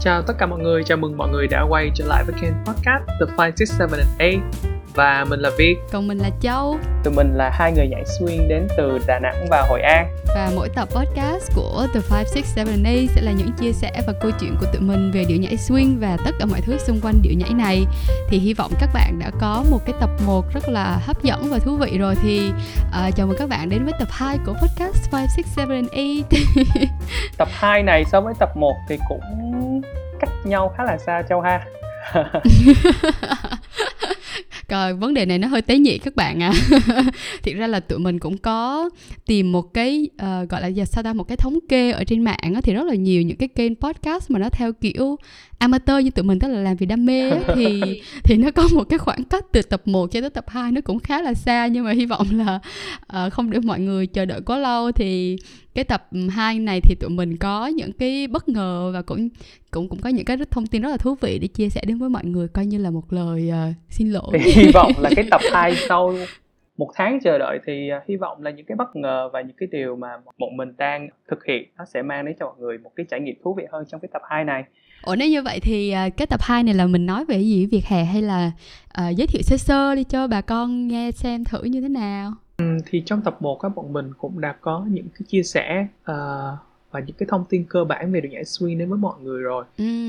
Chào tất cả mọi người, chào mừng mọi người đã quay trở lại với kênh podcast The 5, 6, 7 and 8 và mình là Việt Còn mình là Châu. Tụi mình là hai người nhảy swing đến từ Đà Nẵng và Hội An. Và mỗi tập podcast của The 5, 6, 7 and 8 sẽ là những chia sẻ và câu chuyện của tụi mình về điệu nhảy swing và tất cả mọi thứ xung quanh điệu nhảy này. Thì hy vọng các bạn đã có một cái tập 1 rất là hấp dẫn và thú vị rồi. Thì uh, chào mừng các bạn đến với tập 2 của podcast 5, 6, 7 and 8 Tập 2 này so với tập 1 thì cũng cách nhau khá là xa Châu ha Rồi, vấn đề này nó hơi tế nhị các bạn à Thiệt ra là tụi mình cũng có tìm một cái uh, gọi là giờ sao ta một cái thống kê ở trên mạng á, thì rất là nhiều những cái kênh podcast mà nó theo kiểu amateur như tụi mình tức là làm vì đam mê á, thì thì nó có một cái khoảng cách từ tập 1 cho tới tập 2 nó cũng khá là xa. Nhưng mà hy vọng là uh, không để mọi người chờ đợi quá lâu thì cái tập 2 này thì tụi mình có những cái bất ngờ và cũng cũng cũng có những cái thông tin rất là thú vị để chia sẻ đến với mọi người coi như là một lời uh, xin lỗi. Thì hy vọng là cái tập 2 sau một tháng chờ đợi thì uh, hy vọng là những cái bất ngờ và những cái điều mà bọn mình đang thực hiện nó sẽ mang đến cho mọi người một cái trải nghiệm thú vị hơn trong cái tập 2 này. Ủa nếu như vậy thì uh, cái tập 2 này là mình nói về gì việc hè hay là uh, giới thiệu sơ sơ đi cho bà con nghe xem thử như thế nào? Thì trong tập 1 các bọn mình cũng đã có những cái chia sẻ uh, và những cái thông tin cơ bản về điệu nhảy swing đến với mọi người rồi.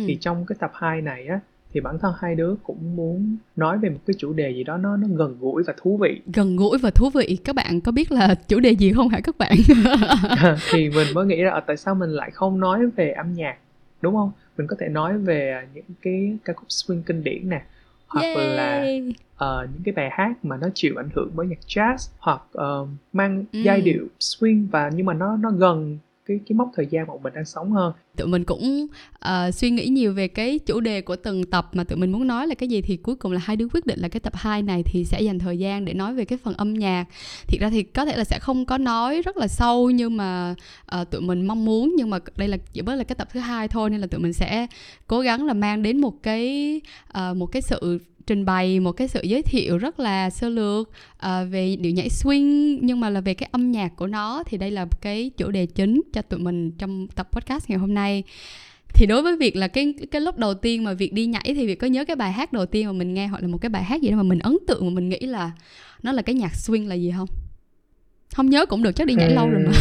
Thì trong cái tập 2 này á thì bản thân hai đứa cũng muốn nói về một cái chủ đề gì đó nó nó gần gũi và thú vị. Gần gũi và thú vị. Các bạn có biết là chủ đề gì không hả các bạn? Thì mình mới nghĩ là tại sao mình lại không nói về âm nhạc đúng không? Mình có thể nói về những cái ca khúc swing kinh điển nè hoặc Yay. là uh, những cái bài hát mà nó chịu ảnh hưởng bởi nhạc jazz hoặc uh, mang ừ. giai điệu swing và nhưng mà nó nó gần cái cái mốc thời gian mà mình đang sống hơn. Tụi mình cũng uh, suy nghĩ nhiều về cái chủ đề của từng tập mà tụi mình muốn nói là cái gì thì cuối cùng là hai đứa quyết định là cái tập 2 này thì sẽ dành thời gian để nói về cái phần âm nhạc. Thiệt ra thì có thể là sẽ không có nói rất là sâu nhưng mà uh, tụi mình mong muốn nhưng mà đây là chỉ mới là cái tập thứ hai thôi nên là tụi mình sẽ cố gắng là mang đến một cái uh, một cái sự trình bày một cái sự giới thiệu rất là sơ lược uh, về điệu nhảy swing nhưng mà là về cái âm nhạc của nó thì đây là cái chủ đề chính cho tụi mình trong tập podcast ngày hôm nay. Thì đối với việc là cái cái lúc đầu tiên mà việc đi nhảy thì việc có nhớ cái bài hát đầu tiên mà mình nghe hoặc là một cái bài hát gì đó mà mình ấn tượng mà mình nghĩ là nó là cái nhạc swing là gì không? Không nhớ cũng được chắc đi nhảy lâu rồi mà.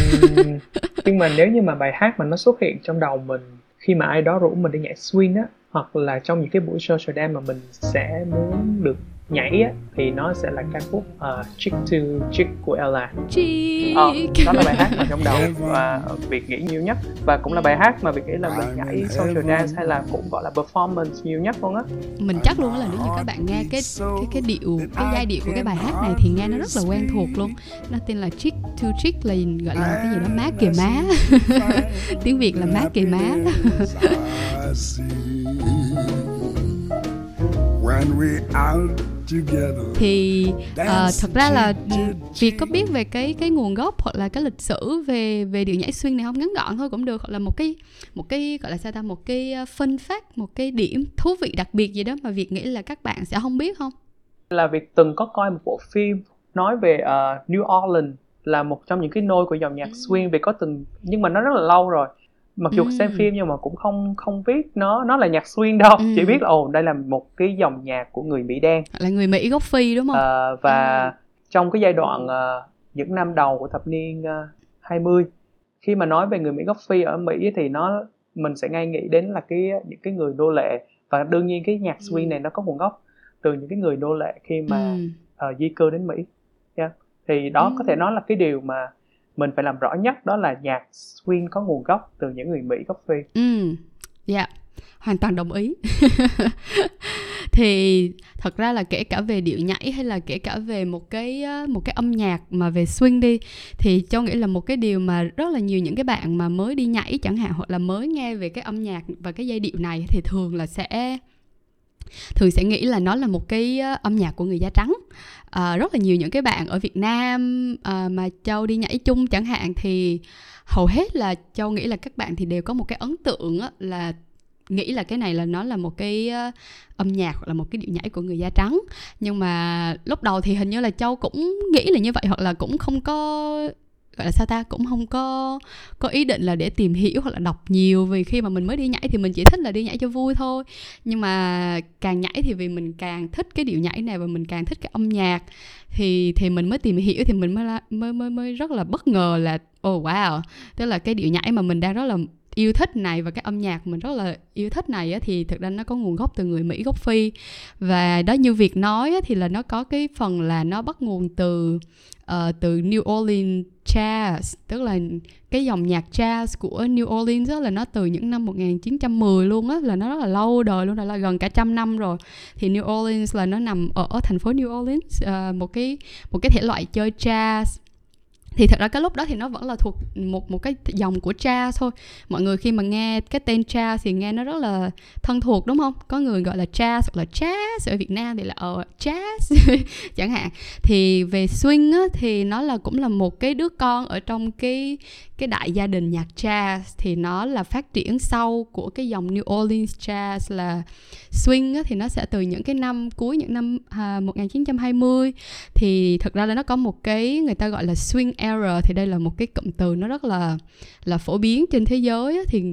Nhưng mà nếu như mà bài hát mà nó xuất hiện trong đầu mình khi mà ai đó rủ mình đi nhảy swing á, hoặc là trong những cái buổi social dance mà mình sẽ muốn được nhảy á thì nó sẽ là ca khúc uh, Chick to Chick của Ella. Chick ờ, đó là bài hát mà trong đầu và việc nghĩ nhiều nhất. Và cũng là bài hát mà việc nghĩ là mình nhảy social dance hay là cũng gọi là performance nhiều nhất luôn á. Mình chắc luôn là nếu như các bạn nghe cái cái cái điệu cái giai điệu của cái bài hát này thì nghe nó rất là quen thuộc luôn. Nó tên là Chick to Chick là gọi là cái gì đó má kìa má. Tiếng Việt là má kìa má thì uh, thật ra là việc có biết về cái cái nguồn gốc hoặc là cái lịch sử về về điệu nhảy xuyên này không ngắn gọn thôi cũng được. Hoặc là một cái một cái gọi là sao ta một cái ờ, phân phát một cái điểm thú vị đặc biệt gì đó mà việc nghĩ là các bạn sẽ không biết không? Là việc từng có coi một bộ phim nói về uh, New Orleans là một trong những cái nôi của dòng nhạc ừ. swing. Vì có từng nhưng mà nó rất là lâu rồi mặc dù ừ. xem phim nhưng mà cũng không không biết nó nó là nhạc swing đâu ừ. chỉ biết là ồ đây là một cái dòng nhạc của người mỹ đen là người mỹ gốc phi đúng không à, và ừ. trong cái giai đoạn uh, những năm đầu của thập niên uh, 20 khi mà nói về người mỹ gốc phi ở mỹ thì nó mình sẽ ngay nghĩ đến là cái những cái người nô lệ và đương nhiên cái nhạc swing này nó có nguồn gốc từ những cái người nô lệ khi mà ừ. uh, di cư đến mỹ yeah. thì đó ừ. có thể nói là cái điều mà mình phải làm rõ nhất đó là nhạc swing có nguồn gốc từ những người Mỹ gốc Phi. Ừ, dạ. Yeah hoàn toàn đồng ý thì thật ra là kể cả về điệu nhảy hay là kể cả về một cái một cái âm nhạc mà về swing đi thì cho nghĩ là một cái điều mà rất là nhiều những cái bạn mà mới đi nhảy chẳng hạn hoặc là mới nghe về cái âm nhạc và cái giai điệu này thì thường là sẽ thường sẽ nghĩ là nó là một cái âm nhạc của người da trắng. À, rất là nhiều những cái bạn ở Việt Nam à, mà Châu đi nhảy chung chẳng hạn thì hầu hết là Châu nghĩ là các bạn thì đều có một cái ấn tượng là nghĩ là cái này là nó là một cái âm nhạc hoặc là một cái điệu nhảy của người da trắng. Nhưng mà lúc đầu thì hình như là châu cũng nghĩ là như vậy hoặc là cũng không có gọi là sao ta? Cũng không có có ý định là để tìm hiểu hoặc là đọc nhiều vì khi mà mình mới đi nhảy thì mình chỉ thích là đi nhảy cho vui thôi. Nhưng mà càng nhảy thì vì mình càng thích cái điệu nhảy này và mình càng thích cái âm nhạc thì thì mình mới tìm hiểu thì mình mới mới mới mới rất là bất ngờ là oh wow, tức là cái điệu nhảy mà mình đang rất là yêu thích này và cái âm nhạc mình rất là yêu thích này á, thì thực ra nó có nguồn gốc từ người Mỹ gốc Phi. Và đó như việc nói á, thì là nó có cái phần là nó bắt nguồn từ uh, từ New Orleans jazz tức là cái dòng nhạc jazz của New Orleans đó là nó từ những năm 1910 luôn á là nó rất là lâu đời luôn là gần cả trăm năm rồi. Thì New Orleans là nó nằm ở, ở thành phố New Orleans uh, một cái một cái thể loại chơi jazz thì thật ra cái lúc đó thì nó vẫn là thuộc một một cái dòng của cha thôi. Mọi người khi mà nghe cái tên cha thì nghe nó rất là thân thuộc đúng không? Có người gọi là cha hoặc là jazz ở Việt Nam thì là ờ jazz chẳng hạn. Thì về swing á, thì nó là cũng là một cái đứa con ở trong cái cái đại gia đình nhạc jazz thì nó là phát triển sau của cái dòng New Orleans jazz là swing á, thì nó sẽ từ những cái năm cuối những năm à, 1920 thì thật ra là nó có một cái người ta gọi là swing Error thì đây là một cái cụm từ nó rất là là phổ biến trên thế giới thì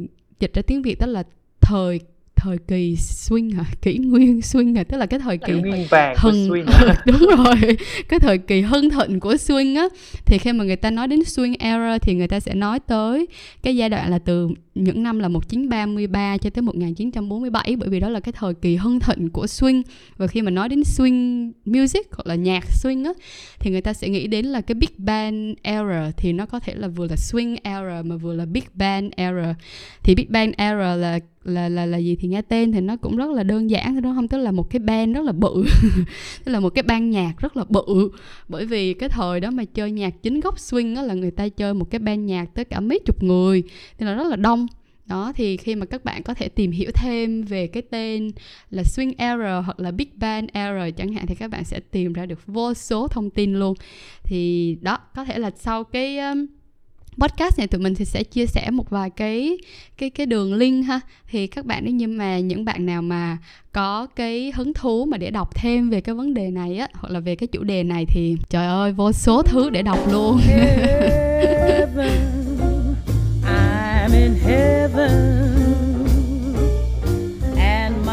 dịch ra tiếng Việt đó là thời thời kỳ swing hả? Kỷ nguyên swing hả? Tức là cái thời kỳ nguyên vàng hưng swing. Đúng rồi. Cái thời kỳ hưng thịnh của swing á thì khi mà người ta nói đến swing era thì người ta sẽ nói tới cái giai đoạn là từ những năm là 1933 cho tới 1947 bởi vì đó là cái thời kỳ hưng thịnh của swing. Và khi mà nói đến swing music hoặc là nhạc swing á thì người ta sẽ nghĩ đến là cái big band era thì nó có thể là vừa là swing era mà vừa là big band era. Thì big band era là là là là gì thì nghe tên thì nó cũng rất là đơn giản thôi đó không, tức là một cái band rất là bự. Tức là một cái ban nhạc rất là bự. Bởi vì cái thời đó mà chơi nhạc chính gốc swing đó là người ta chơi một cái ban nhạc tới cả mấy chục người nên là rất là đông. Đó, thì khi mà các bạn có thể tìm hiểu thêm về cái tên là swing era hoặc là big band era chẳng hạn thì các bạn sẽ tìm ra được vô số thông tin luôn. Thì đó, có thể là sau cái podcast này tụi mình thì sẽ chia sẻ một vài cái cái cái đường link ha. Thì các bạn nếu như mà những bạn nào mà có cái hứng thú mà để đọc thêm về cái vấn đề này á hoặc là về cái chủ đề này thì trời ơi vô số thứ để đọc luôn.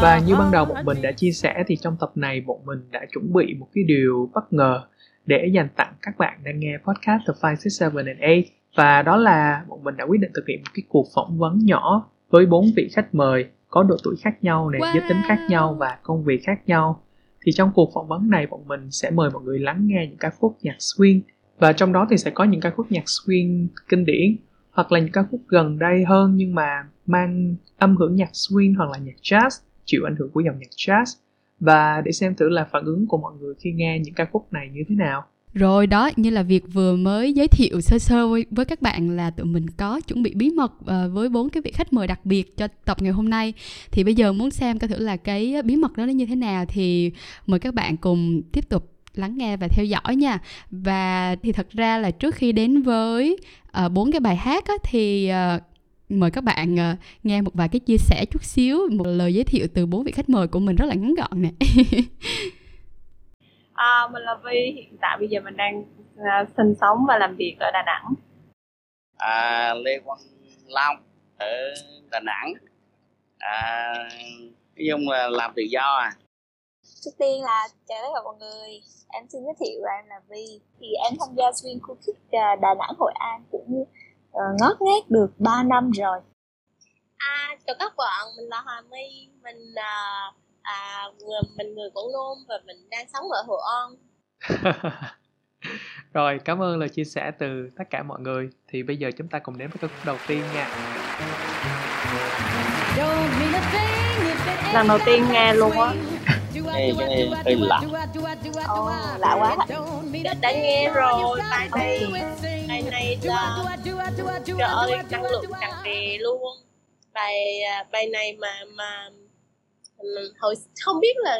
Và như ban đầu bọn mình đã chia sẻ thì trong tập này bọn mình đã chuẩn bị một cái điều bất ngờ để dành tặng các bạn đang nghe podcast The 5, 6, 7 and 8 và đó là bọn mình đã quyết định thực hiện một cái cuộc phỏng vấn nhỏ với bốn vị khách mời có độ tuổi khác nhau này, wow. giới tính khác nhau và công việc khác nhau. Thì trong cuộc phỏng vấn này bọn mình sẽ mời mọi người lắng nghe những ca khúc nhạc swing và trong đó thì sẽ có những ca khúc nhạc swing kinh điển hoặc là những ca khúc gần đây hơn nhưng mà mang âm hưởng nhạc swing hoặc là nhạc jazz chịu ảnh hưởng của dòng nhạc jazz và để xem thử là phản ứng của mọi người khi nghe những ca khúc này như thế nào rồi đó như là việc vừa mới giới thiệu sơ sơ với, với các bạn là tụi mình có chuẩn bị bí mật uh, với bốn cái vị khách mời đặc biệt cho tập ngày hôm nay. Thì bây giờ muốn xem coi thử là cái bí mật đó nó như thế nào thì mời các bạn cùng tiếp tục lắng nghe và theo dõi nha. Và thì thật ra là trước khi đến với ờ, bốn uh, cái bài hát á, thì uh, mời các bạn uh, nghe một vài cái chia sẻ chút xíu một lời giới thiệu từ bốn vị khách mời của mình rất là ngắn gọn nè. À, mình là Vi, hiện tại bây giờ mình đang uh, sinh sống và làm việc ở Đà Nẵng. À, Lê Quang Long ở Đà Nẵng. À, nói chung là làm tự do à. Trước tiên là chào tất cả mọi người, em xin giới thiệu là em là Vi. Thì em tham gia xuyên khu thích à, Đà Nẵng Hội An cũng uh, ngót nghét được 3 năm rồi. À, chào các bạn, mình là Hà My, mình uh, à, mình người Quảng Nôm và mình đang sống ở Hội An. Rồi cảm ơn lời chia sẻ từ tất cả mọi người. Thì bây giờ chúng ta cùng đến với câu đầu tiên nha. Lần đầu tiên nghe luôn á. Nghe cái này hơi lạ. Oh, lạ quá. Đã, đã nghe rồi bài này bài này là trời ơi năng lượng tràn trề luôn. Bài à, bài này mà mà hồi không biết là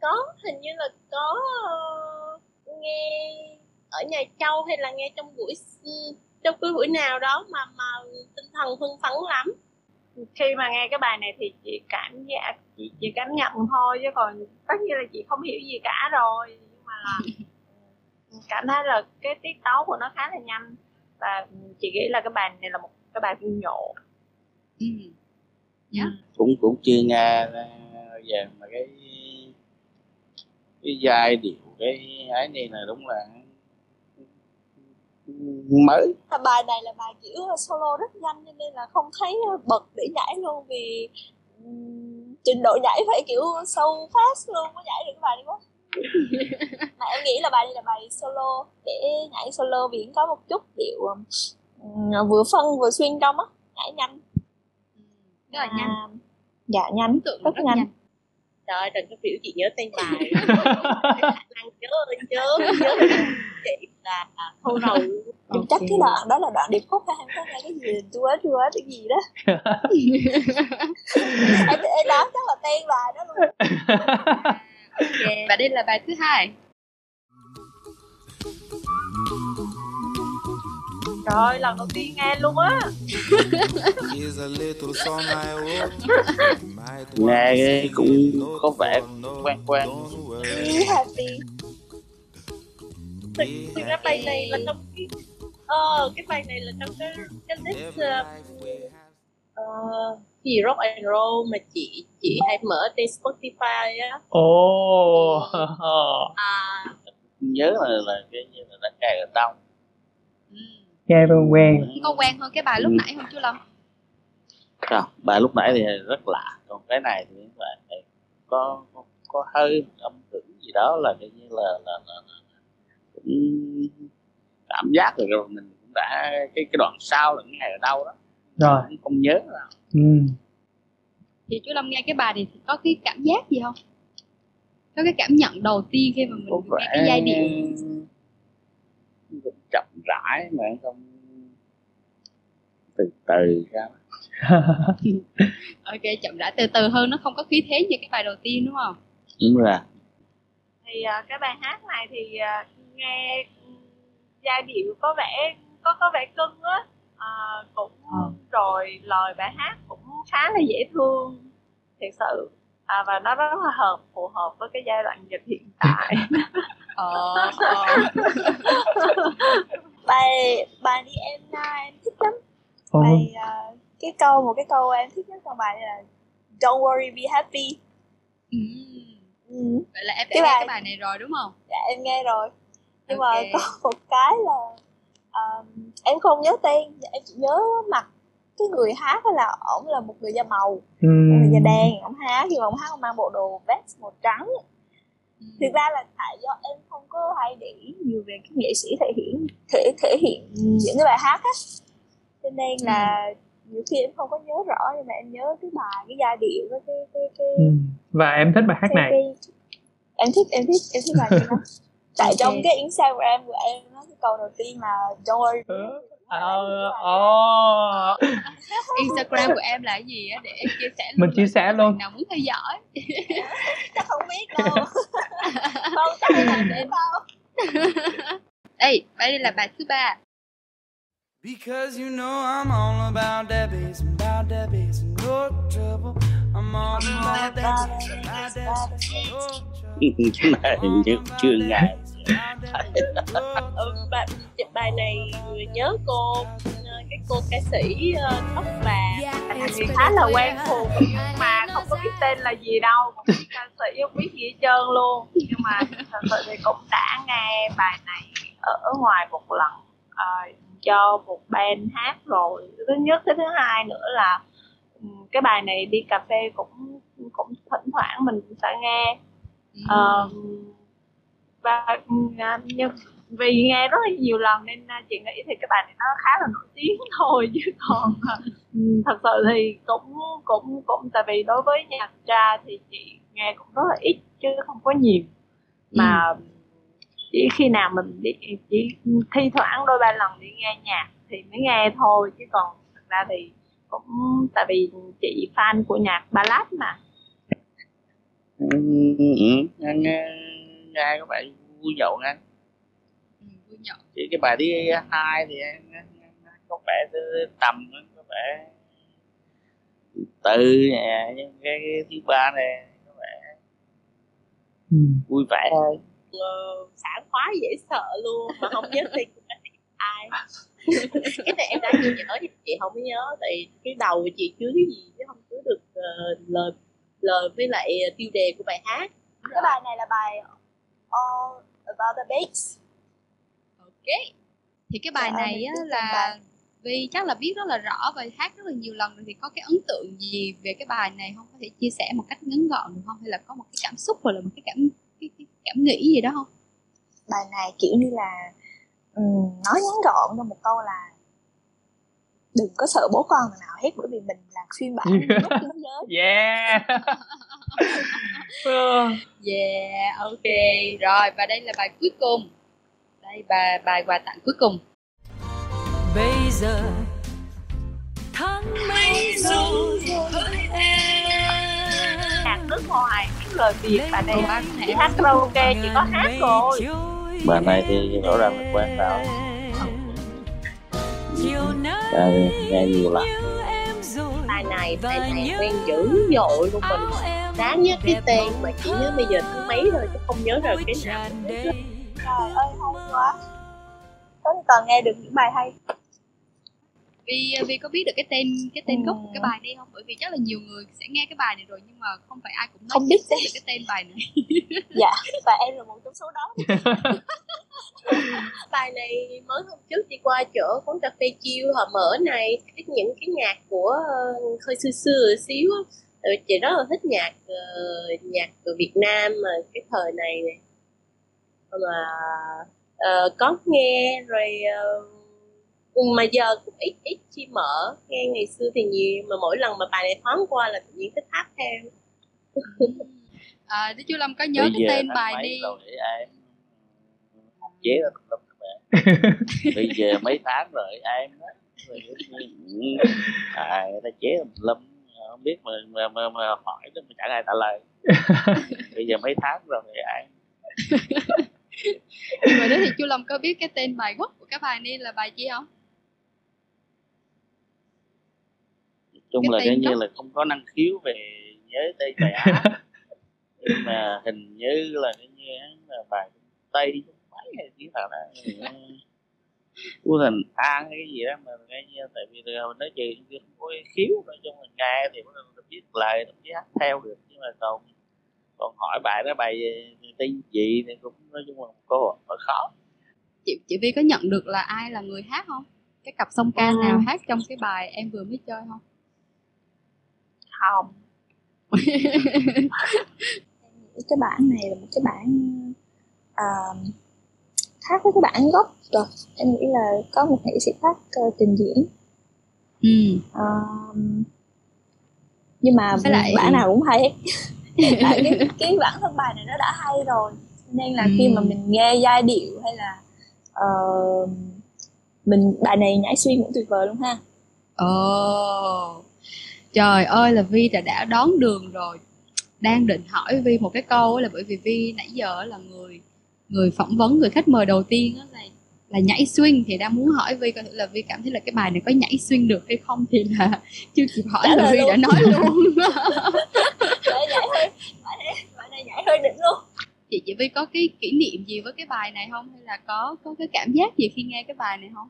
có hình như là có uh, nghe ở nhà châu hay là nghe trong buổi trong cái buổi nào đó mà mà tinh thần hưng phấn lắm khi mà nghe cái bài này thì chị cảm giác chị chỉ cảm nhận thôi chứ còn tất nhiên là chị không hiểu gì cả rồi nhưng mà là cảm thấy là cái tiết tấu của nó khá là nhanh và chị nghĩ là cái bài này là một cái bài vui nhộn ừ. yeah. cũng cũng chưa nghe về mà cái cái giai điệu cái ấy này là đúng là mới. Bài này là bài kiểu solo rất nhanh cho nên là không thấy bật để nhảy luôn vì trình độ nhảy phải kiểu sâu fast luôn mới nhảy được cái bài này quá. Mà em nghĩ là bài này là bài solo để nhảy solo vì có một chút điệu um, vừa phân vừa xuyên trong á nhảy nhanh. Rất là nhanh. À, dạ nhanh rất, rất nhanh. nhanh trời ơi đừng có biểu chị nhớ tên bài năng nhớ nhớ nhớ chị là thâu đầu okay. chắc cái đoạn đó là đoạn điệp khúc hay có cái gì chua chua cái gì đó em, em đoán chắc là tên bài đó luôn okay. và đây là bài thứ hai Trời ơi, lần đầu tiên nghe luôn á. Nghe cũng có vẻ quen quen. Happy thực, thực ra bài này là trong cái ờ cái bài này là trong cái cái list uh, uh, gì rock and roll mà chị chị hay mở trên Spotify á. Ồ. Oh. à. Nhớ là là cái như là đã nghe ở đâu nghe quen. Quen có quen hơn cái bài lúc ừ. nãy không chú Lâm. Không bài lúc nãy thì rất lạ. Còn cái này thì là có có, có hơi âm hưởng gì đó là cái như là là, là, là cũng cảm giác được rồi. Mình cũng đã cái cái đoạn sau là nghe ở đâu đó. Rồi. Cũng không nhớ nào ừ. thì chú Lâm nghe cái bài này thì có cái cảm giác gì không? Có cái cảm nhận đầu tiên khi mà mình có nghe cái giai điệu rãi mà không từ từ ra. Ok chậm rãi từ từ hơn nó không có khí thế như cái bài đầu tiên đúng không? Đúng rồi thì uh, cái bài hát này thì uh, nghe giai điệu có vẻ có có vẻ cưng á. À, cũng ừ. rồi lời bài hát cũng khá là dễ thương thiệt sự. À, và nó rất là hợp phù hợp với cái giai đoạn dịch hiện tại. Ờ, ờ. bài bài đi em em thích lắm bài uh, cái câu một cái câu em thích nhất trong bài là don't worry be happy ừ. Ừ. vậy là em đã cái nghe bài... cái bài này rồi đúng không dạ em nghe rồi nhưng okay. mà có một cái là um, em không nhớ tên em chỉ nhớ mặt cái người hát là ổng là một người da màu ừ. một người da đen ổng hát khi mà ổng hát ổng mang bộ đồ vest màu trắng. Thực ra là tại do em không có hay để ý nhiều về cái nghệ sĩ thể hiện thể thể hiện những cái bài hát á cho nên là ừ. nhiều khi em không có nhớ rõ nhưng mà em nhớ cái bài cái giai điệu với cái cái cái ừ. và em thích bài hát này cái, em thích em thích em thích bài này lắm tại okay. trong cái Instagram của em nó cái câu đầu tiên là don't worry Ờ, oh. Instagram của em là cái gì á để em chia sẻ luôn mình chia sẻ luôn. nào muốn theo dõi? Chắc không biết đâu. Không chắc là để đâu. Đây đây là bài thứ ba. Because you know I'm all about and about bass and no trouble. I'm all about and about bass and no trouble. cái này nhưng chưa nghe bài, bài này nhớ cô cái cô ca sĩ ờ, tóc vàng. Thì khá là quen thuộc mà không có biết tên là gì đâu ca sĩ không biết gì hết trơn luôn. Nhưng mà thật sự thì cũng đã nghe bài này ở ngoài một lần uh, cho một band hát rồi. Thứ nhất cái thứ hai nữa là cái bài này đi cà phê cũng cũng thỉnh thoảng mình cũng sẽ nghe. Uh, và uh, nhưng vì nghe rất là nhiều lần nên uh, chị nghĩ thì cái bài này nó khá là nổi tiếng thôi chứ còn uh, thật sự thì cũng cũng cũng tại vì đối với nhạc tra thì chị nghe cũng rất là ít chứ không có nhiều mà ừ. chỉ khi nào mình đi chỉ thi thoảng đôi ba lần đi nghe nhạc thì mới nghe thôi chứ còn thật ra thì cũng tại vì chị fan của nhạc ballad mà ừ, nghe các bạn vui nhộn nghe ừ, vui nhộn. Chỉ cái bài đi hai thì có vẻ tầm có vẻ từ nhưng cái, cái thứ ba này có vẻ ừ. vui vẻ thôi. sảng khoái dễ sợ luôn mà không nhớ tên ai. Cái này em đã chị nhớ nhưng chị không có nhớ tại cái đầu chị chứa cái gì chứ không chứa được ờ, lời lời với lại tiêu đề của bài hát. Cái bài này là bài All About the Bass ok. Thì cái bài Dạ, này á, là. Vi chắc là biết rất là rõ và hát rất là nhiều lần rồi thì có cái ấn tượng gì về cái bài này không? Có thể chia sẻ một cách ngắn gọn được không? Hay là có một cái cảm xúc hoặc là một cái cảm cái, cái cảm nghĩ gì đó không? Bài này kiểu như là ừm, nói ngắn gọn trong một câu là đừng có sợ bố con nào hết bởi vì mình là phiên bản lúc thế giới. Yeah yeah ok. Rồi và đây là bài cuối cùng. Đây bài bài quà tặng cuối cùng. Bây giờ tháng mấy rồi nước ngoài những lời việt bài này chỉ hát karaoke chỉ có hát rồi. bài này thì rõ ràng là nay à, nghe nhiều lắm. bài này bài này quen dữ dội luôn mình đáng nhớ cái tên mà chỉ nhớ bây giờ thứ mấy thôi chứ không nhớ rồi cái nào trời ơi hay quá có còn nghe được những bài hay Vi Vi có biết được cái tên cái tên gốc của cái Ừ. bài này không? Bởi vì chắc là nhiều người sẽ nghe cái bài này rồi nhưng mà không phải ai cũng nói Không biết được cái tên bài này. dạ và em là một trong số đó bài này mới hôm trước đi qua chỗ quán cà phê chiêu họ mở này cái những cái nhạc của ờ, hơi xưa xưa xíu á. Ờ, chị rất là thích nhạc ờ, nhạc của Việt Nam mà cái thời này này mà ờ, có nghe rồi ờ, mà giờ cũng ít ít khi mở nghe ngày xưa thì nhiều mà mỗi lần mà bài này thoáng qua là tự nhiên thích hát theo. À, Đức Chú Lâm có nhớ bây cái tên bài đi. em học chế ra tùm lum các bạn bây giờ mấy tháng rồi em ừ, à người ta chế tùm lum không biết mà mà, mà, mà hỏi đó mà chẳng ai trả lời bây giờ mấy tháng rồi em Nhưng mà đó thì Chú Lâm có biết cái tên bài gốc của cái bài này là bài gì không? chung Cái là coi như là không có năng khiếu về nhớ tên bài hát. Nhưng mà hình như là cái như là bài tây mấy hay nào đó của thành an cái gì đó mà nghe như tại vì là nói chuyện chứ không có khiếu nói chung là nghe thì mới được biết lời được biết hát theo được nhưng mà còn còn hỏi bài đó bài tên gì thì cũng nói chung là một câu hỏi hơi khó Chị chị Vi có nhận được là ai là người hát không? Cái cặp song ca nào hát trong cái bài em vừa mới chơi không? không cái bản này là một cái bản à, khác với cái bản gốc rồi em nghĩ là có một nghệ sĩ khác ờ, trình diễn Ừ. à, nhưng mà Với lại- bản nào cũng hay tại cái, cái bản thân bài này nó đã hay rồi nên là khi mà Ừ. mình nghe giai điệu hay là ờ, mình bài này nhảy xuyên cũng tuyệt vời luôn ha Ồ. Trời ơi là Vi đã đã đón đường rồi. Đang định hỏi Vi một cái câu là bởi vì Vi nãy giờ là người người phỏng vấn người khách mời đầu tiên á là là nhảy swing thì đang muốn hỏi Vi coi thử là Vi cảm thấy là cái bài này có nhảy swing được hay không thì là chưa kịp hỏi là Vi đã nói luôn. nhảy hơi đỉnh chị chị Vi có cái kỷ niệm gì với cái bài này không? Hay là có có cái cảm giác gì khi nghe cái bài này không?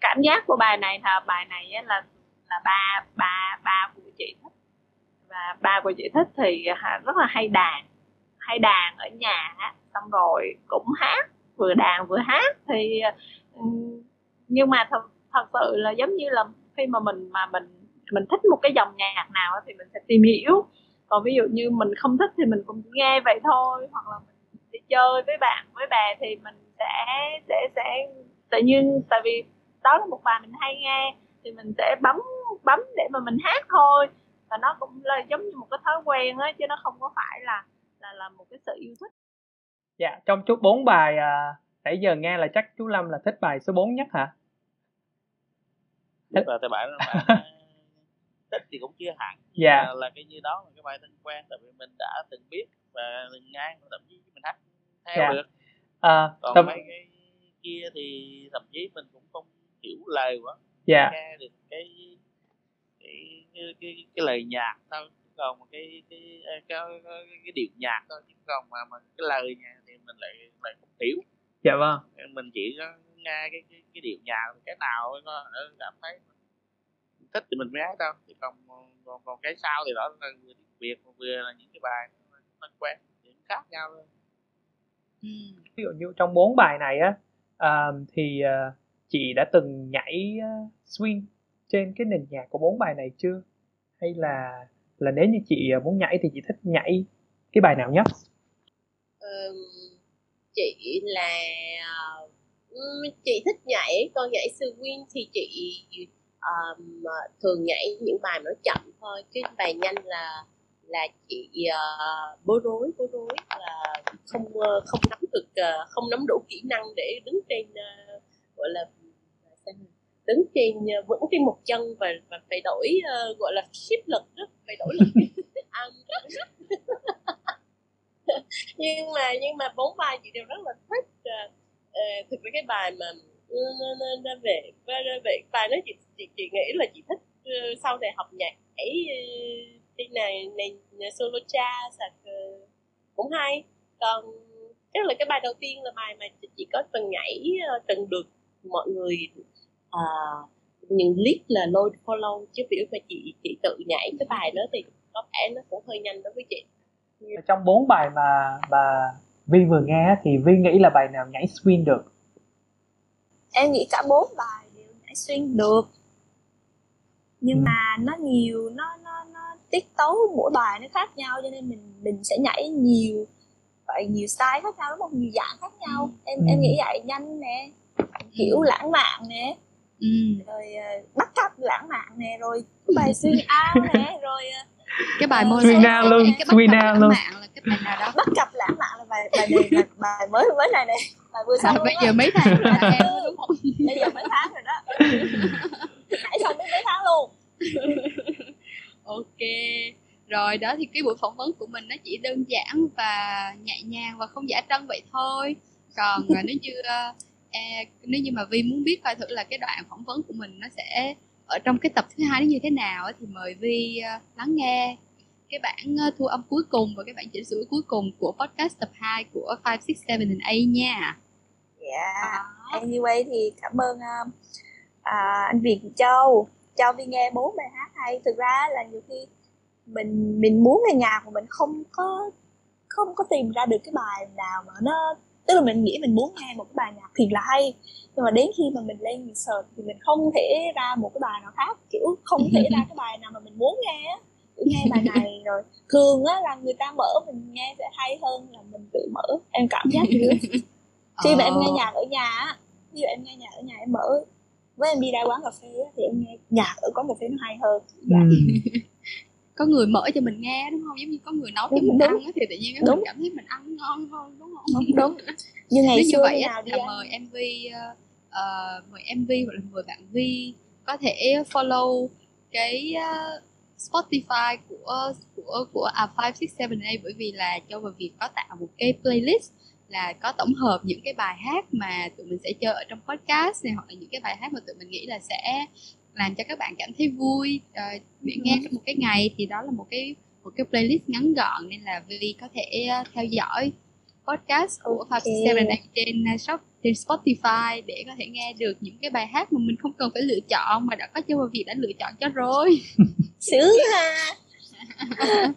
Cảm giác của bài này là bài này là là ba ba ba của chị thích. Và ba của chị thích thì ha- rất là hay đàn hay đàn ở nhà xong rồi cũng hát, vừa đàn vừa hát thì ừ, nhưng mà thật thật sự là giống như là khi mà mình mà mình mình thích một cái dòng nhạc nào thì mình sẽ tìm hiểu. Còn ví dụ như mình không thích thì mình cũng nghe vậy thôi, hoặc là mình đi chơi với bạn, với bè thì mình sẽ sẽ sẽ, tự nhiên, tại vì đó là một bài mình hay nghe, thì mình sẽ bấm bấm để mà mình hát thôi. Và nó cũng là giống như một cái thói quen á, chứ nó không có phải là là là một cái sự yêu thích. Dạ trong chút bốn bài à, nãy giờ nghe là chắc chú Lâm là thích bài số 4 nhất hả? Tức là tại bạn bạn thích thì cũng chưa hẳn. Dạ. mà là cái như đó là cái bài thân quen tại vì mình đã từng biết và từng nghe thậm chí mình hát theo Dạ. được. À, còn tâm, mấy cái kia thì thậm chí mình cũng không hiểu lời quá. Dạ. Nghe được cái cái cái, cái, cái lời nhạc thôi. Chứ còn một cái cái cái, cái, cái, cái điệu nhạc thôi chứ còn mà, mà cái lời nhạc thì mình lại lại không hiểu. Dạ vâng. Mình chỉ có nghe cái cái, cái điệu nhạc cái nào có cảm thấy thích thì mình mới hát đâu thì còn còn, còn cái sau thì đó là vừa tiếng việt vừa là những cái bài nó quen thì khác nhau thôi. Ừ. ví dụ như trong bốn bài này á à, thì à, chị đã từng nhảy à, swing trên cái nền nhạc của bốn bài này chưa? Hay là là nếu như chị à, muốn nhảy thì chị thích nhảy cái bài nào nhất ừ, chị là à, chị thích nhảy còn nhảy sư nguyên thì chị um, thường nhảy những bài nó chậm thôi chứ bài nhanh là là chị uh, bối rối bối rối là không uh, không nắm được uh, không nắm đủ kỹ năng để đứng trên uh, gọi là? Đứng trên ờ, vững trên một chân và và phải đổi uh, gọi là ship lực đó phải đổi lực. Am, nhưng mà nhưng mà bốn bài chị đều rất là thích uh, thực ra cái bài mà ừ, về về bài đó chị chị chị nghĩ là chị thích uh, sau này học nhạc nhảy uh, này này solo cha sạc cũng hay. Còn chắc là cái bài đầu tiên là bài mà chị, chị có từng nhảy từng được mọi người à, những list là lôi follow chứ biểu mà chị chị tự nhảy cái bài đó thì có vẻ nó cũng hơi nhanh đối với chị. Trong bốn bài mà mà Vi vừa nghe á, thì Vi nghĩ là bài nào nhảy swing được? Em nghĩ cả bốn bài đều nhảy swing được. Nhưng Ừ. mà nó nhiều nó nó nó tiết tấu mỗi bài nó khác nhau cho nên mình mình sẽ nhảy nhiều vậy nhiều style khác nhau đúng không? Nhiều dạng khác nhau. Em Ừ. em nghĩ vậy nhanh nè kiểu lãng mạn nè Ừ. rồi uh, bắt cặp lãng mạn nè rồi bài swing out nè rồi ờ, cái bài môi Swing now luôn, cái bắt swing cặp now lãng luôn. mạn là cái bài nào đó? Bắt cặp lãng mạn là bài bài này là bài mới mới này nè bài vừa à, xong luôn bây giờ mấy tháng là em đó, đúng không? Bây giờ mấy tháng rồi đó. Nhảy xong đến mấy tháng luôn. Ok. Rồi đó thì cái buổi phỏng vấn của mình nó chỉ đơn giản và nhẹ nhàng và không giả trân vậy thôi. Còn à, nếu như à, à, nếu như mà Vi muốn biết coi thử là cái đoạn phỏng vấn của mình nó sẽ ở trong cái tập thứ hai nó như thế nào thì mời Vi à, lắng nghe cái bản à, thu âm cuối cùng và cái bản chỉnh sửa cuối cùng của podcast tập 2 của 5, 6, 7 and 8 nha. Dạ. Anyway thì cảm ơn à, anh Việt Châu. Cho Vi nghe bốn bài hát hay. Thực ra là nhiều khi mình mình muốn nghe nhạc mà mình không có không có tìm ra được cái bài nào mà nó tức là mình nghĩ mình muốn nghe một cái bài nhạc thiệt là hay nhưng mà đến khi mà mình lên mình search thì mình không thể ra một cái bài nào khác kiểu không thể ra cái bài nào mà mình muốn nghe á. Nghe bài này rồi thường á là người ta mở mình nghe sẽ hay hơn là mình tự mở. Em cảm giác như thế. Khi mà em nghe Ờ. nhạc ở nhà á ví dụ em nghe nhạc ở nhà em mở với em đi ra quán cà phê thì em nghe nhạc ở quán cà phê nó hay hơn. Dạ. có người mở cho mình nghe đúng không? Giống như có người nấu cho mình đúng. ăn á, thì tự nhiên cái mình cảm thấy mình ăn ngon hơn đúng không? Đúng đúng. Như ngày nếu như xưa vậy như á, nào đi là mời mv ờ, ờ, mời mv hoặc là mời bạn vi có thể follow cái ờ, Spotify của của của à 5, 6, 7, 8 bởi vì là Châu và Việt có tạo một cái playlist là có tổng hợp những cái bài hát mà tụi mình sẽ chơi ở trong podcast này hoặc là những cái bài hát mà tụi mình nghĩ là sẽ làm cho các bạn cảm thấy vui ờ, để nghe Ừ. trong một cái ngày thì đó là một cái một cái playlist ngắn gọn nên là Vi có thể ờ, theo dõi podcast của Ok. 5, 6, 7, 8 trên uh, shop trên Spotify để có thể nghe được những cái bài hát mà mình không cần phải lựa chọn mà đã có và Việt đã lựa chọn cho rồi sướng ha